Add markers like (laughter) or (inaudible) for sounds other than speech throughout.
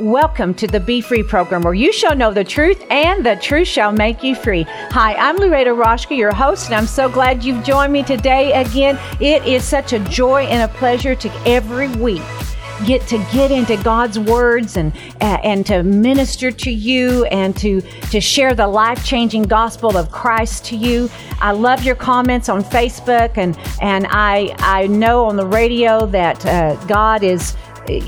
Welcome to the Be Free program where you shall know the truth and the truth shall make you free. Hi, I'm Lueda Roshka, your host, and I'm so glad you've joined me today again. It is such a joy and a pleasure to every week get to get into God's words and uh, and to minister to you and to to share the life-changing gospel of Christ to you. I love your comments on Facebook and and I I know on the radio that uh, God is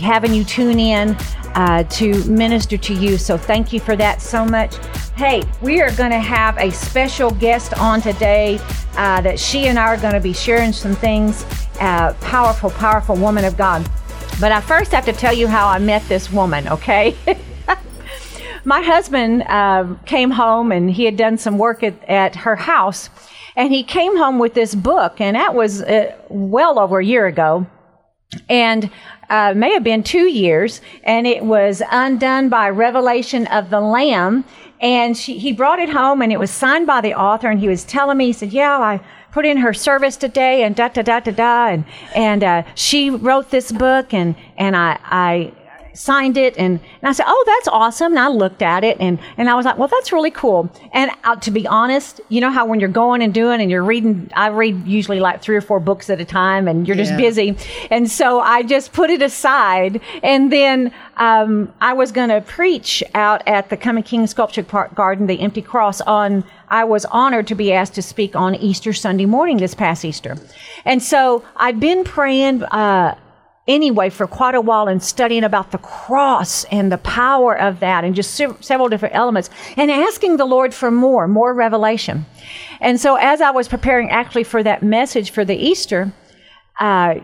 having you tune in uh, to minister to you. So thank you for that so much. Hey, we are going to have a special guest on today uh, that she and I are going to be sharing some things. Uh, powerful, powerful woman of God. But I first have to tell you how I met this woman, okay? (laughs) My husband uh, came home and he had done some work at, at her house. And he came home with this book, and that was uh, well over a year ago. And uh, may have been two years, and it was undone by revelation of the Lamb. And she, he brought it home, and it was signed by the author. And he was telling me, he said, "Yeah, I put in her service today, and da da da da da." And and uh, she wrote this book, and and I I signed it and, and I said, Oh, that's awesome. And I looked at it and, and I was like, Well, that's really cool. And uh, to be honest, you know how when you're going and doing and you're reading, I read usually like three or four books at a time and you're just yeah. busy. And so I just put it aside. And then um, I was going to preach out at the Coming King Sculpture Park Garden, the Empty Cross, on I was honored to be asked to speak on Easter Sunday morning this past Easter. And so I've been praying, uh, anyway for quite a while and studying about the cross and the power of that and just several different elements and asking the Lord for more, more revelation. And so as I was preparing actually for that message for the Easter, uh,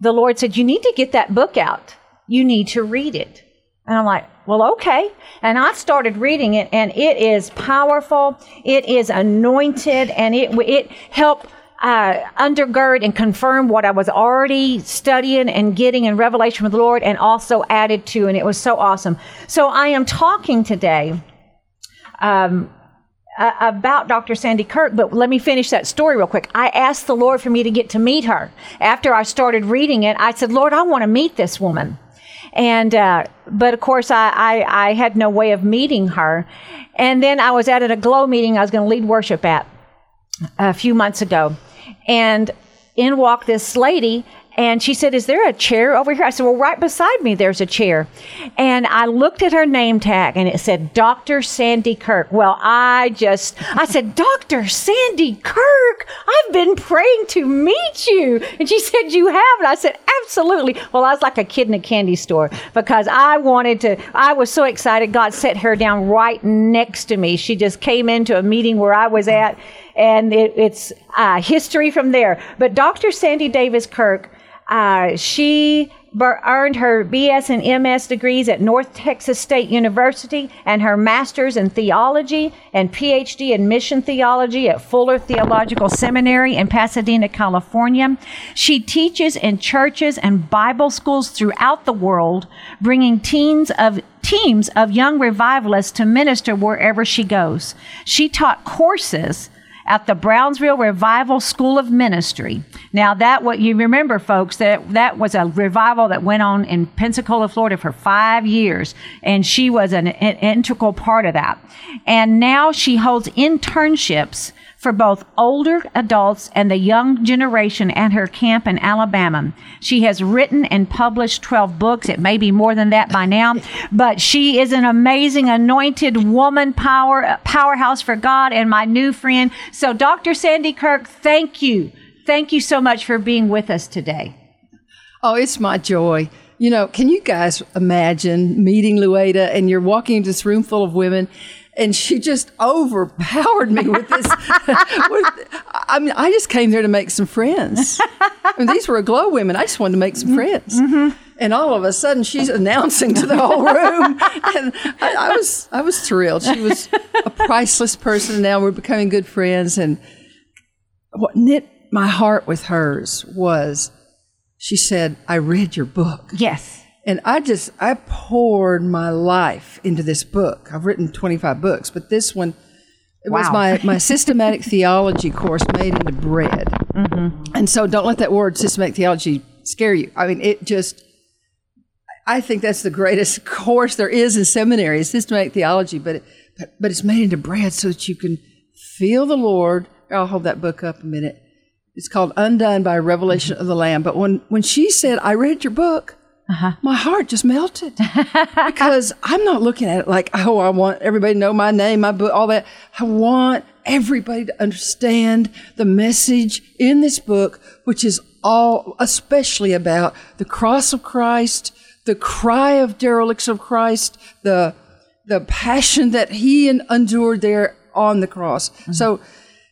the Lord said, You need to get that book out. You need to read it. And I'm like, well, okay. And I started reading it, and it is powerful. It is anointed, and it it helped uh, undergird and confirm what I was already studying and getting in revelation with the Lord and also added to, and it was so awesome. So I am talking today um, about Dr. Sandy Kirk, but let me finish that story real quick. I asked the Lord for me to get to meet her. After I started reading it, I said, Lord, I want to meet this woman. And, uh, but of course, I, I, I had no way of meeting her. And then I was at Aglow meeting I was going to lead worship at a few months ago. And in walked this lady and she said, Is there a chair over here? I said, Well, right beside me, there's a chair. And I looked at her name tag and it said, Dr. Sandy Kirk. Well, I just, I said, Dr. Sandy Kirk, I've been praying to meet you. And she said, You have? And I said, Absolutely. Well, I was like a kid in a candy store because I wanted to, I was so excited. God set her down right next to me. She just came into a meeting where I was at and it, it's uh, history from there. But Dr. Sandy Davis Kirk, uh, she earned her BS and MS degrees at North Texas State University and her master's in theology and PhD in mission theology at Fuller Theological Seminary in Pasadena, California. She teaches in churches and Bible schools throughout the world, bringing teens of teams of young revivalists to minister wherever she goes. She taught courses at the Brownsville Revival School of Ministry. Now that what you remember folks that that was a revival that went on in Pensacola, Florida for 5 years and she was an, an integral part of that. And now she holds internships for both older adults and the young generation at her camp in Alabama. She has written and published 12 books. It may be more than that by now, but she is an amazing anointed woman power, powerhouse for God and my new friend. So Dr. Sandy Kirk, thank you. Thank you so much for being with us today. Oh, it's my joy. You know, can you guys imagine meeting Lueda and you're walking into this room full of women and she just overpowered me with this. (laughs) with, I mean, I just came there to make some friends. I mean, these were Aglow women. I just wanted to make some friends. Mm-hmm. And all of a sudden, she's announcing to the whole room, (laughs) and I, I, was I was thrilled. She was a priceless person, and now we're becoming good friends. And what knit my heart with hers was, she said, "I read your book." Yes and I just, I poured my life into this book. I've written 25 books, but this one, it wow. was my, (laughs) my systematic theology course made into bread. Mm-hmm. And so don't let that word systematic theology scare you. I mean, it just, I think that's the greatest (laughs) course there is in seminary, is systematic theology, but, it, but, but it's made into bread so that you can feel the Lord. I'll hold that book up a minute. It's called Undone by Revelation of the Lamb. But when, when she said, I read your book, uh-huh. my heart just melted (laughs) because I'm not looking at it like, oh, I want everybody to know my name, my book, all that. I want everybody to understand the message in this book, which is all, especially about the cross of Christ, the cry of dereliction of Christ, the, the passion that he endured there on the cross. Mm-hmm. So,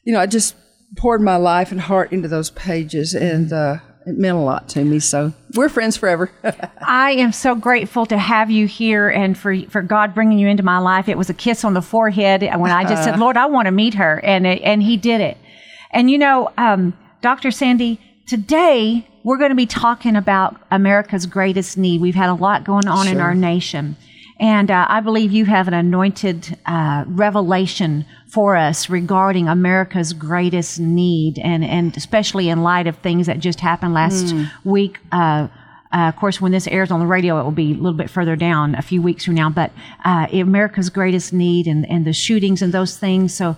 you know, I just poured my life and heart into those pages and, uh, it meant a lot to me. So we're friends forever. (laughs) I am so grateful to have you here and for for God bringing you into my life. It was a kiss on the forehead when I just said, uh-huh. "Lord, I want to meet her," and it, and He did it. And you know, um, Dr. Sandy, today we're going to be talking about America's greatest need. We've had a lot going on sure. in our nation. And uh, I believe you have an anointed uh, revelation for us regarding America's greatest need, and, and especially in light of things that just happened last mm. week. Uh, uh, of course, when this airs on the radio, it will be a little bit further down, a few weeks from now. But uh, America's greatest need and, and the shootings and those things. So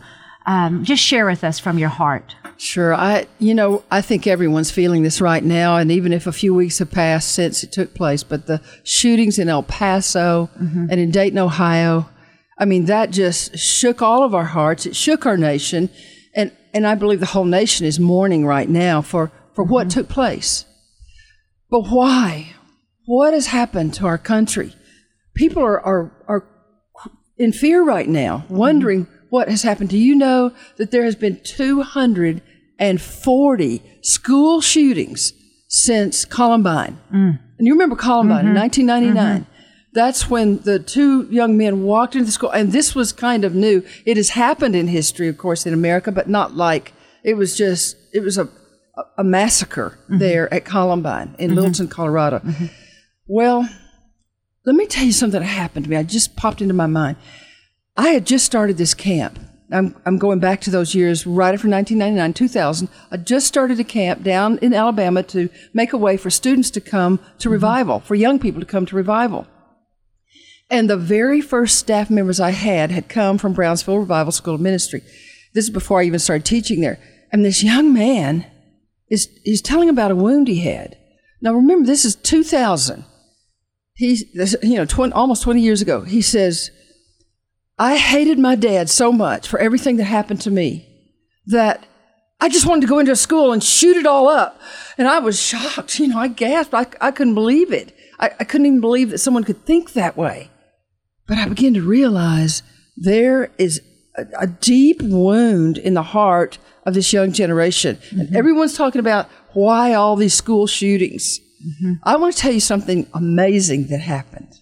um, just share with us from your heart. Sure. I, you know, I think everyone's feeling this right now, and even if a few weeks have passed since it took place, but the shootings in El Paso mm-hmm. and in Dayton, Ohio, I mean, that just shook all of our hearts. It shook our nation, and and I believe the whole nation is mourning right now for for mm-hmm. what took place. But why? What has happened to our country? People are are, are in fear right now, mm-hmm. What has happened. Do you know that there has been 240 school shootings since Columbine? Mm. And you remember Columbine mm-hmm. in 1999. Mm-hmm. That's when the two young men walked into the school, and this was kind of new. It has happened in history, of course, in America, but not like it was just, it was a, a massacre mm-hmm. there at Columbine in mm-hmm. Littleton, Colorado. Mm-hmm. Well, let me tell you something that happened to me. I just popped into my mind. I had just started this camp. I'm, I'm going back to those years right after 1999, 2000. I just started a camp down in Alabama to make a way for students to come to mm-hmm. revival, for young people to come to revival. And the very first staff members I had had come from Brownsville Revival School of Ministry. This is before I even started teaching there. And this young man is he's telling about a wound he had. Now remember, this is 2000. He's you know 20, almost 20 years ago. He says, I hated my dad so much for everything that happened to me that I just wanted to go into a school and shoot it all up. And I was shocked. (laughs) You know, I gasped. I, I couldn't believe it. I, I couldn't even believe that someone could think that way. But I began to realize there is a, a deep wound in the heart of this young generation. Mm-hmm. And everyone's talking about why all these school shootings. Mm-hmm. I want to tell you something amazing that happened.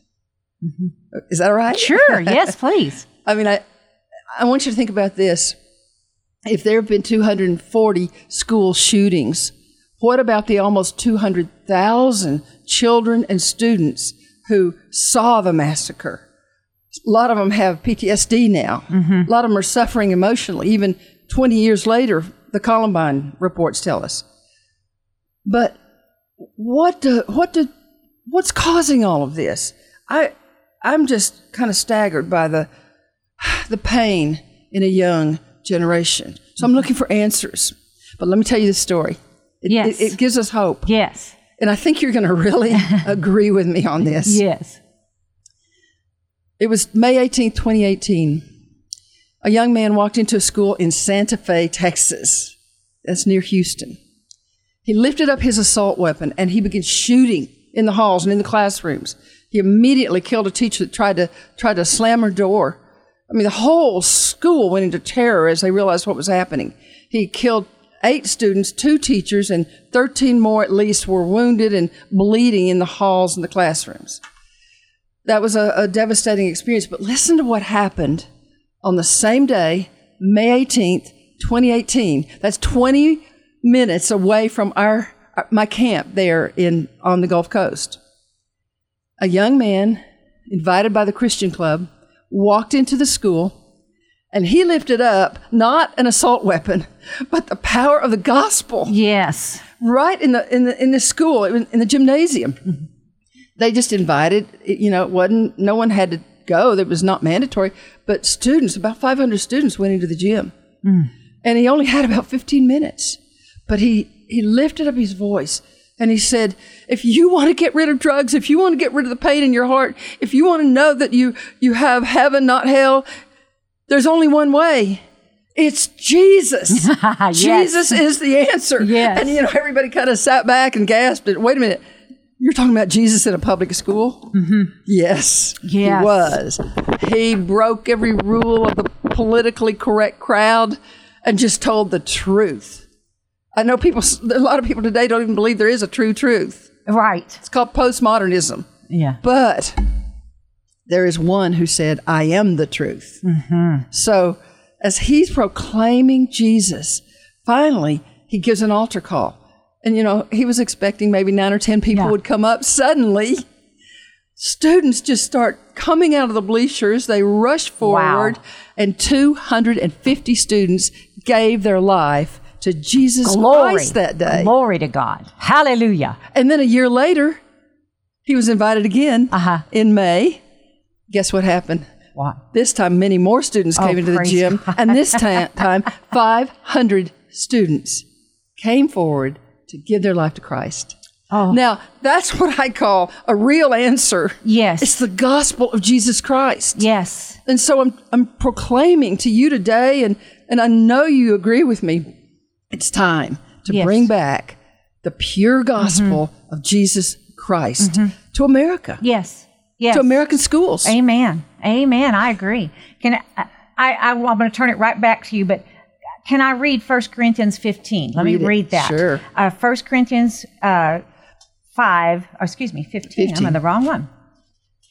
Mm-hmm. Is that right? Sure. (laughs) Yes, please. I mean, I I want you to think about this. If there have been 240 school shootings, what about the almost 200,000 children and students who saw the massacre? A lot of them have PTSD now. Mm-hmm. A lot of them are suffering emotionally. Even 20 years later, the Columbine reports tell us. But what do, what do, what's causing all of this? I I'm just kind of staggered by the the pain in a young generation. So I'm looking for answers. But let me tell you this story. It, yes. It, it gives us hope. Yes. And I think you're going to really (laughs) agree with me on this. Yes. It was May 18, 2018. A young man walked into a school in Santa Fe, Texas. That's near Houston. He lifted up his assault weapon and he began shooting in the halls and in the classrooms. He immediately killed a teacher that tried to tried to slam her door. I mean, the whole school went into terror as they realized what was happening. He killed eight students, two teachers, and 13 more at least were wounded and bleeding in the halls and the classrooms. That was a, a devastating experience. But listen to what happened on the same day, May 18th, 2018. That's 20 minutes away from our my camp there in on the Gulf Coast a young man invited by the Christian Club walked into the school and he lifted up not an assault weapon, but the power of the gospel. Yes. Right in the in the in the school, in the gymnasium. they just invited, you know, it wasn't, no one had to go. That was not mandatory. But students, about 500 students went into the gym. Mm. And he only had about 15 minutes. But he, he lifted up his voice and he said, if you want to get rid of drugs, if you want to get rid of the pain in your heart, if you want to know that you, you have heaven, not hell, there's only one way. It's Jesus. (laughs) Jesus is the answer. Yes. And you know, everybody kind of sat back and gasped. Wait a minute. You're talking about Jesus in a public school? Mm-hmm. Yes, Yes. he was. He broke every rule of the politically correct crowd and just told the truth. I know people, a lot of people today don't even believe there is a true truth. Right. It's called postmodernism. Yeah. But there is one who said, I am the truth. Mm-hmm. So as he's proclaiming Jesus, finally he gives an altar call. And you know, he was expecting maybe nine or 10 people Yeah. would come up. Suddenly, students just start coming out of the bleachers. They rush forward, and 250 students gave their life to Jesus Glory. Christ that day. Glory to God. Hallelujah. And then a year later, he was invited again Uh-huh. in May. Guess what happened? What? This time, many more students came Oh, into the gym, God. and this time, (laughs) time, 500 students came forward to give their life to Christ. Oh. Now, that's what I call a real answer. Yes. It's the gospel of Jesus Christ. Yes. And so I'm, I'm proclaiming to you today, and, and I know you agree with me, it's time to Yes. bring back the pure gospel of Jesus Christ to America, Yes. Yes. to American schools. Amen. Amen. I agree. Can I, I, I I'm going to turn it right back to you, but can I read 1 Corinthians 15? Let Read me it. read that. Sure. Uh, 1 Corinthians uh, 5, or excuse me, 15. I'm 15. on the wrong one.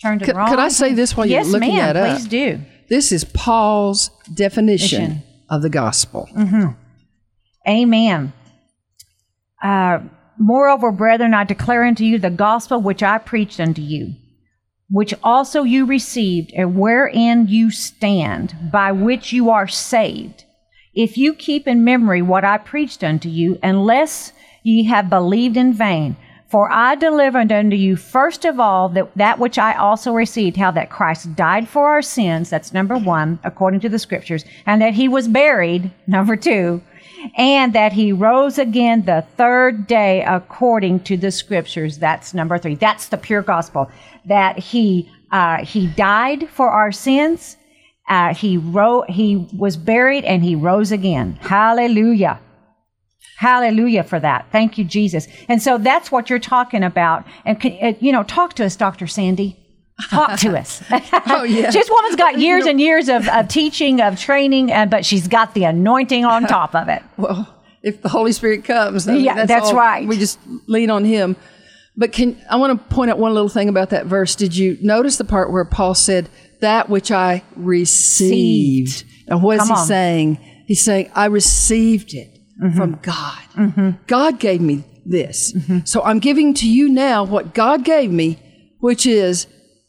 Turn to Could- wrong could I say this while you're yes, looking ma'am, that up? Please do. This is Paul's definition Definition. of the gospel. Amen. Uh, Moreover, brethren, I declare unto you the gospel which I preached unto you, which also you received, and wherein you stand, by which you are saved. If you keep in memory what I preached unto you, unless ye have believed in vain. For I delivered unto you first of all that, that which I also received, how that Christ died for our sins, that's number one, according to the scriptures, and that he was buried, (laughs) number two, and that he rose again the third day according to the scriptures. That's number three. That's the pure gospel. That he uh, he died for our sins. Uh, he ro- he was buried and he rose again. Hallelujah. Hallelujah for that. Thank you, Jesus. And so that's what you're talking about. And uh, you know, talk to us, Dr. Sandy. Talk to us. (laughs) Oh, yeah. This woman's got years and years of, of teaching, of training, uh, but she's got the anointing on top of it. (laughs) Well, if the Holy Spirit comes, I mean, Yeah, that's all- right. We just lean on Him. But can I want to point out one little thing about that verse? Did you notice the part where Paul said, "That which I received"? And what is Come he on. saying? He's saying, "I received it Mm-hmm. from God. God gave me this, so I'm giving to you now what God gave me, which is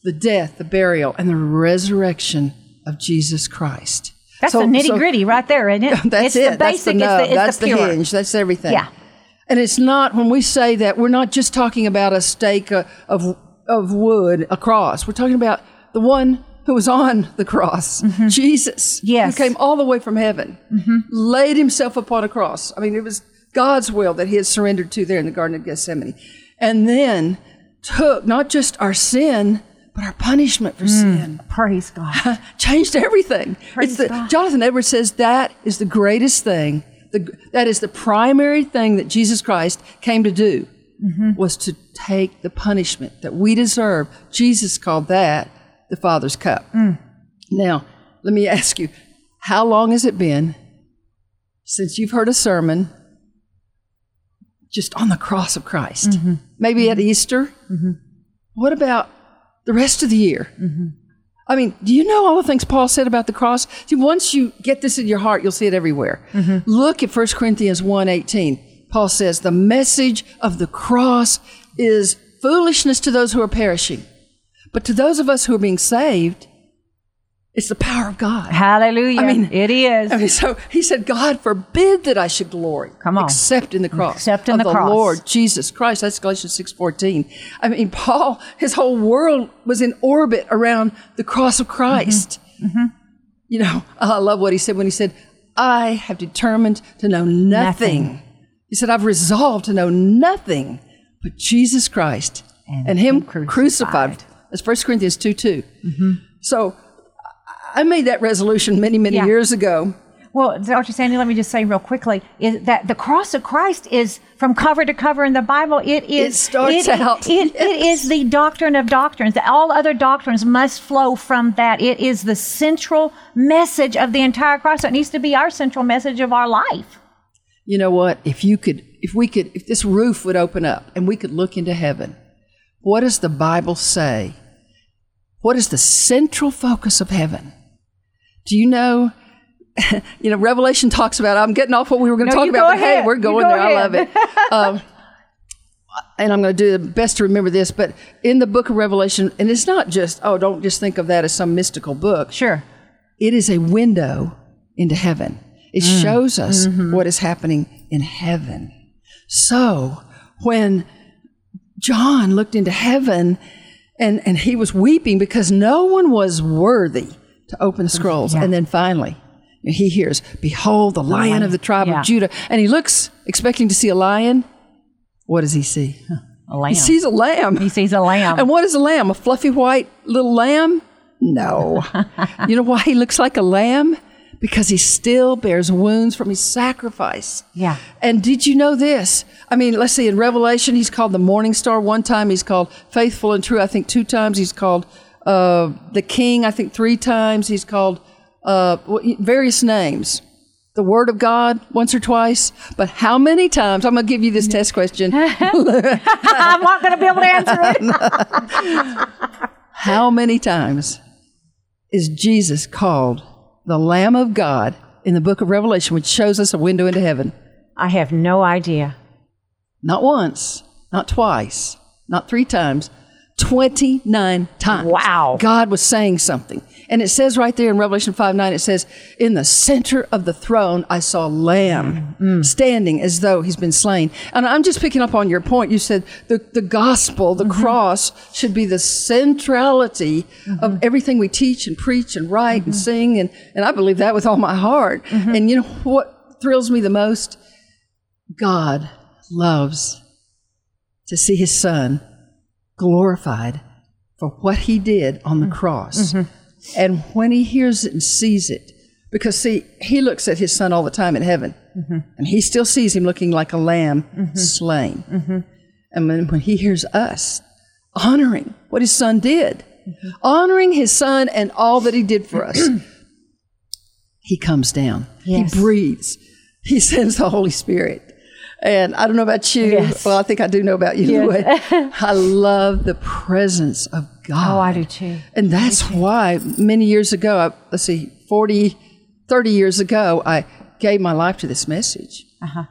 the death, the burial, and the resurrection of Jesus Christ." That's So- the nitty so- gritty right there, isn't it? (laughs) that's it's it. The that's the basic. nub. it's the, it's that's the, the, hinge. That's everything. Yeah. And it's not when we say that we're not just talking about a stake uh, of of wood, a cross. We're talking about the one who was on the cross, Jesus. Mm-hmm. Yes. Who came all the way from heaven, laid himself upon a cross. I mean, it was God's will that he had surrendered to there in the Garden of Gethsemane. And then took not just our sin, but our punishment for sin Praise God. (laughs) changed everything. Praise the, God. Jonathan Edwards says that is the greatest thing. The, that is the primary thing that Jesus Christ came to do Mm-hmm. was to take the punishment that we deserve. Jesus called that the Father's cup. Mm. Now, let me ask you, how long has it been since you've heard a sermon just on the cross of Christ? Mm-hmm. Maybe at Easter? What about the rest of the year? Mm-hmm. I mean, do you know all the things Paul said about the cross? See, once you get this in your heart, you'll see it everywhere. Mm-hmm. Look at 1 Corinthians 1.18. Paul says, the message of the cross is foolishness to those who are perishing. But to those of us who are being saved, It's the power of God. Hallelujah. I mean, it is. I mean, so he said, God forbid that I should glory. Come on. Except in the cross. Except in of the cross. Lord Jesus Christ. That's Galatians 6.14. I mean, Paul, his whole world was in orbit around the cross of Christ. Mm-hmm. You know, I love what he said when he said, I have determined to know nothing. Nothing. He said, I've resolved to know nothing but Jesus Christ and, And him crucified. crucified. That's 1 Corinthians 2 2. So I made that resolution many, many Yeah. years ago. Well, Dr. Sandy, let me just say real quickly is that the cross of Christ is from cover to cover in the Bible. It is. It starts it- out, It, it is the doctrine of doctrines. All other doctrines must flow from that. It is the central message of the entire cross. It needs to be our central message of our life. You know what? If you could, if we could, if this roof would open up and we could look into heaven, what does the Bible say? What is the central focus of heaven? Do you know? (laughs) You know, Revelation talks about. I'm getting off what we were going to No, talk about, but hey, we're going go there. I love it. (laughs) Um, and I'm going to do the best to remember this. But in the book of Revelation, and it's not just oh, don't just think of that as some mystical book. Sure. It is a window into heaven. It Mm. shows us Mm-hmm. what is happening in heaven. So when John looked into heaven and, and he was weeping because no one was worthy to open the scrolls. Yeah. And then finally, he hears, Behold, the lion of the tribe Yeah. of Judah. And he looks, expecting to see a lion. What does he see? A lamb. He sees a lamb. He sees a lamb. And what is a lamb? A fluffy white little lamb? No. (laughs) you know why he looks like a lamb? Because he still bears wounds from his sacrifice. Yeah. And did you know this? I mean, let's see, in Revelation, he's called the morning star one time. He's called faithful and true, I think, two times. He's called uh, the king, I think, three times. He's called uh, various names. The word of God once or twice. But how many times? I'm going to give you this test question. (laughs) I'm not going to be able to answer it. (laughs) How many times is Jesus called the Lamb of God in the book of Revelation, which shows us a window into heaven? I have no idea. Not once, not twice, not three times, 29 times. Wow. God was saying something. And it says right there in Revelation 5 9, it says, In the center of the throne, I saw a lamb mm, mm. standing as though he's been slain. And I'm just picking up on your point. You said the, the gospel, the mm-hmm. cross, should be the centrality mm-hmm. of everything we teach and preach and write and mm-hmm. sing. And, and I believe that with all my heart. And you know what thrills me the most? God loves to see his son glorified for what he did on the mm-hmm. cross. Mm-hmm. And when he hears it and sees it, because see, he looks at his son all the time in heaven, mm-hmm. and he still sees him looking like a lamb slain. And when, when he hears us honoring what his son did, honoring his son and all that he did for us, (clears throat) he comes down. Yes. He breathes. He (laughs) sends the Holy Spirit. And I don't know about you. Yes. Well, I think I do know about you. Yes. Louie. (laughs) I love the presence of God. Oh, I do too. And that's why many years ago, I, let's see, 40, 30 years ago, I gave my life to this message. Uh-huh.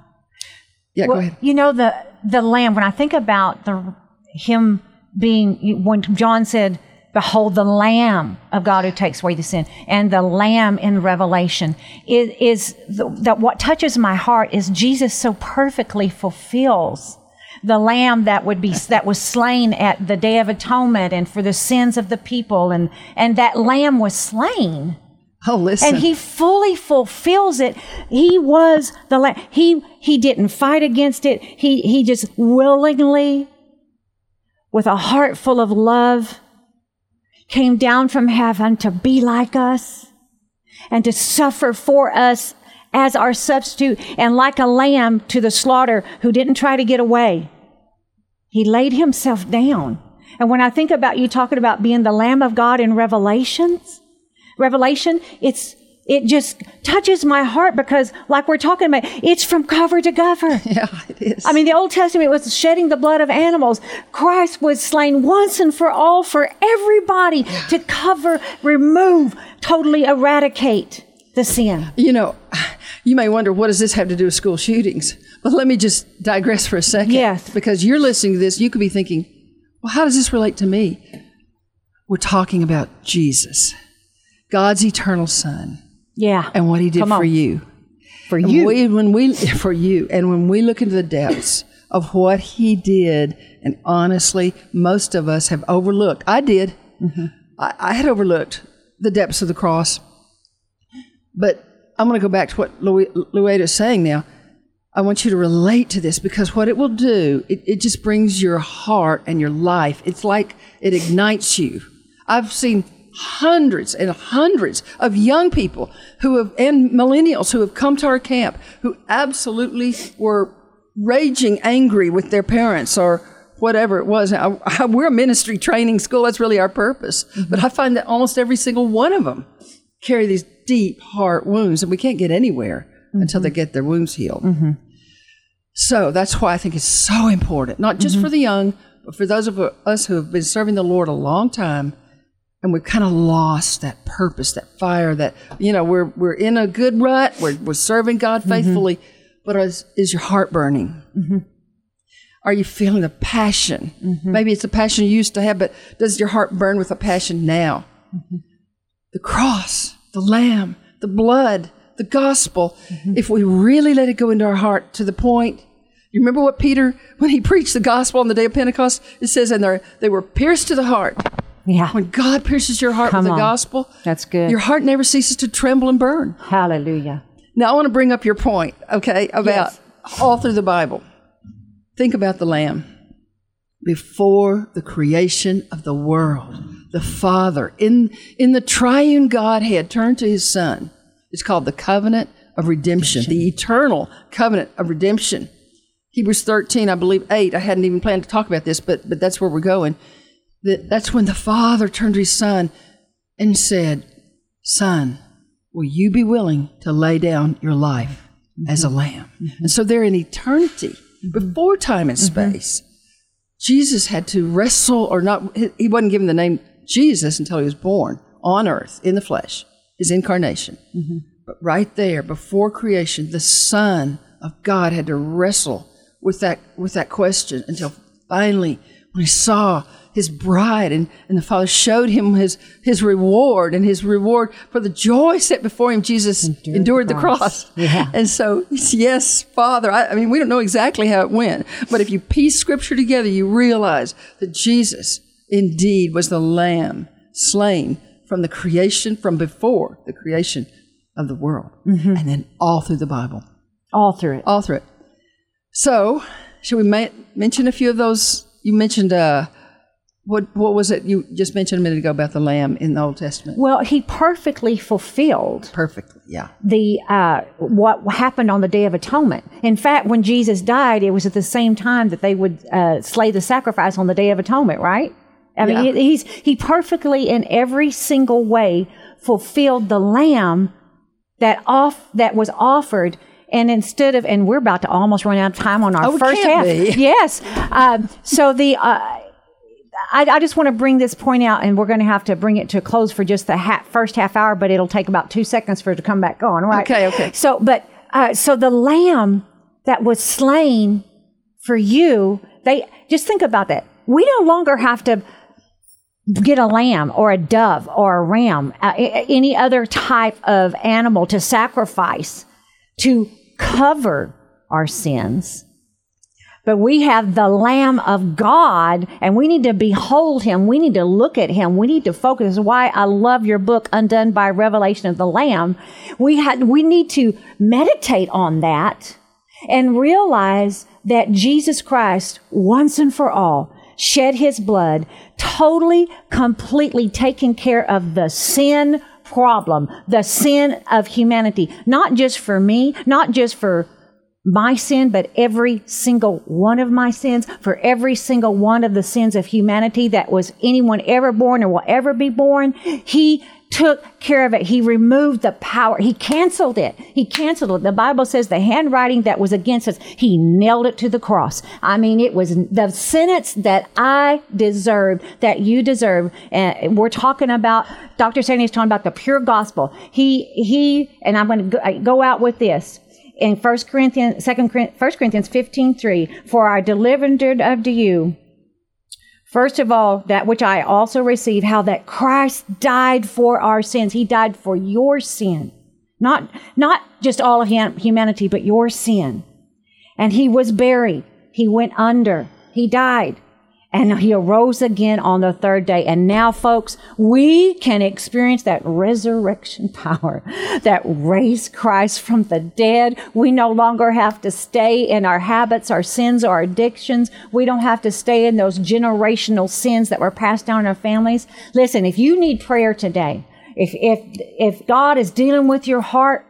Yeah, Well, go ahead. You know the the lamb. When I think about the him being when John said, "Behold, the Lamb of God who takes away the sin," and the Lamb in Revelation is, is the, that what touches my heart is Jesus so perfectly fulfills the lamb that would be that was slain at the day of atonement and for the sins of the people and and that lamb was slain Oh, listen. and he fully fulfills it. He was the la- he he didn't fight against it. He he just willingly, with a heart full of love, came down from heaven to be like us and to suffer for us as our substitute and like a lamb to the slaughter who didn't try to get away. He laid himself down. And when I think about you talking about being the Lamb of God in Revelations, Revelation, it's it just touches my heart because, like we're talking about, it's from cover to cover. (laughs) yeah, it is. I mean, the Old Testament was shedding the blood of animals. Christ was slain once and for all for everybody to cover, remove, totally eradicate the sin. you know, you may wonder, what does this have to do with school shootings? But let me just digress for a second. Yes. Because you're listening to this, you could be thinking, well, how does this relate to me? We're talking about Jesus. God's eternal Son Yeah. and what He did Come for on. you. For And you. we, when we (laughs) for you, and when we look into the depths of what He did, and honestly, most of us have overlooked. I did. Mm-hmm. I, I had overlooked the depths of the cross. But I'm going to go back to what Lueda is saying now. I want you to relate to this because what it will do, it, it just brings your heart and your life. It's like it ignites you. I've seen hundreds and hundreds of young people who have, and millennials who have come to our camp who absolutely were raging angry with their parents or whatever it was. I, I, we're a ministry training school. That's really our purpose. Mm-hmm. But I find that almost every single one of them carry these deep heart wounds and we can't get anywhere mm-hmm. until they get their wounds healed. Mm-hmm. So that's why I think it's so important, not just for the young, but for those of us who have been serving the Lord a long time and we've kind of lost that purpose, that fire, that, you know, we're, we're in a good rut, we're, we're serving God mm-hmm. faithfully, but is, is your heart burning? Mm-hmm. Are you feeling the passion? Mm-hmm. Maybe it's a passion you used to have, but does your heart burn with a passion now? The cross, the lamb, the blood, the gospel, if we really let it go into our heart to the point, you remember what Peter, when he (laughs) preached the gospel on the day of Pentecost, it says, and they were pierced to the heart. Yeah. When God pierces your heart Come with the on. gospel, That's good. your heart never ceases to tremble and burn. Hallelujah. Now, I want to bring up your point, okay, about all through the Bible. Think about the Lamb. Before the creation of the world, the Father, in, in the triune Godhead, turned to his Son. It's called the covenant of redemption, the eternal covenant of redemption. Hebrews 13, I believe 8. I hadn't even planned to talk about this, but, but that's where we're going. That, that's when the Father turned to his Son and said, Son, will you be willing to lay down your life mm-hmm. as a lamb? Mm-hmm. And so there in eternity, mm-hmm. before time and space, Jesus had to wrestle, or not, he- he wasn't given the name Jesus until he was born on earth in the flesh, his incarnation. But right there, before creation, the Son of God had to wrestle with that, with that question until finally, when he saw his bride and, and the Father showed him his, his reward and his reward for the joy set before him, Jesus endured, the the cross. cross. Yeah. And so, yes, Father, I, I mean, we don't know exactly how it went, but if you piece scripture together, you realize that Jesus indeed was the lamb slain from the creation, from before the creation of the world. And then all through the Bible, All through it. all through it. So, should we ma- mention a few of those? You mentioned, uh, what, what was it you just mentioned a minute ago about the lamb in the Old Testament? Well, he perfectly fulfilled Perfectly, yeah. the uh, what happened on the Day of Atonement. In fact, when Jesus died, it was at the same time that they would uh, slay the sacrifice on the Day of Atonement, right? I mean, Yeah. he, he's he perfectly in every single way fulfilled the lamb that off that was offered. And instead of, and we're about to almost run out of time on our Oh, first half. be. Yes. Um, so the uh, I, I just want to bring this point out, and we're going to have to bring it to a close for just the ha- first half hour, but it'll take about two seconds for it to come back on, right? Okay, okay. So, but uh, so the lamb that was slain for you, they just think about that. We no longer have to get a lamb or a dove or a ram, uh, any other type of animal to sacrifice to cover our sins. But we have the Lamb of God, and we need to behold Him. We need to look at Him. We need to focus. This is why I love your book, Undone by Revelation of the Lamb. We had, we need to meditate on that and realize that Jesus Christ, once and for all, shed His blood, totally, completely taking care of the sin problem, the sin of humanity, not just for me, not just for my sin, but every single one of my sins, for every single one of the sins of humanity that was anyone ever born or will ever be born. He took care of it. He removed the power. He canceled it. He canceled it. The Bible says the handwriting that was against us, he nailed it to the cross. I mean, it was the sentence that I deserved, that you deserve. And we're talking about, Dr. Sandy is talking about the pure gospel. He, he, and I'm going to go, uh, go out with this in 1 Corinthians, 2 Corinthians, 1 Corinthians 15, 3, for our delivered unto you First of all, that which I also received, how that Christ died for our sins. He died for your sin. Not, not just all of humanity, but your sin. And he was buried. He went under. He died and he arose again on the third day. And now, folks, we can experience that resurrection (laughs) power that raised Christ from the dead. We no longer have to stay in our habits, our sins, our addictions. We don't have to stay in those generational sins that were passed down in our families. Listen, if you need prayer today, if, if, if God is dealing with your heart,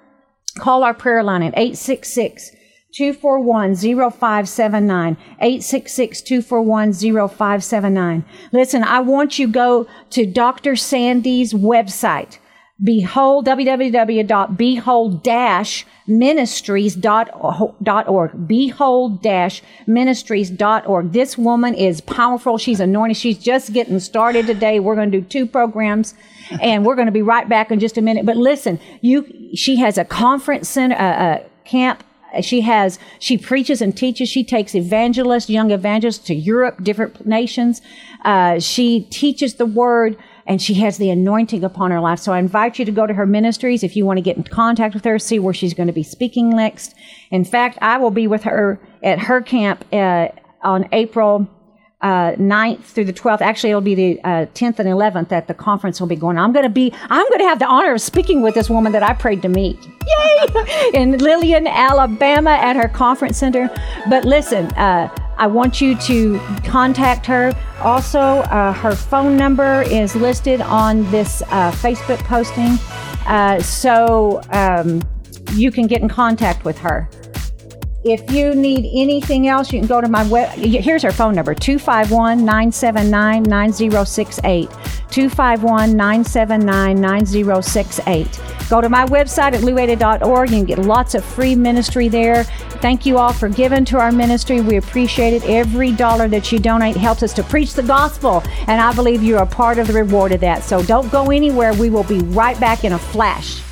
call our prayer line at 866 241 0579. 866 241 0579. Listen, I want you go to Dr. Sandy's website. Behold, www.behold-ministries.org. Behold-ministries.org. This woman is powerful. She's anointed. She's just getting started today. We're going to do two programs and we're going to be right back in just a minute. But listen, you, she has a conference center, a, a camp she has, she preaches and teaches. She takes evangelists, young evangelists to Europe, different nations. Uh, she teaches the word and she has the anointing upon her life. So I invite you to go to her ministries if you want to get in contact with her, see where she's going to be speaking next. In fact, I will be with her at her camp uh, on April uh, 9th through the 12th. Actually, it'll be the uh, 10th and 11th that the conference will be going. I'm going to be, I'm going to have the honor of speaking with this woman that I prayed to meet. Yay! (laughs) In Lillian, Alabama at her conference center. But listen, uh, I want you to contact her. Also, uh, her phone number is listed on this uh, Facebook posting. Uh, so um, you can get in contact with her. If you need anything else, you can go to my web. Here's our phone number 251 979 9068. 251 979 9068. Go to my website at lueda.org. You can get lots of free ministry there. Thank you all for giving to our ministry. We appreciate it. Every dollar that you donate helps us to preach the gospel, and I believe you're a part of the reward of that. So don't go anywhere. We will be right back in a flash.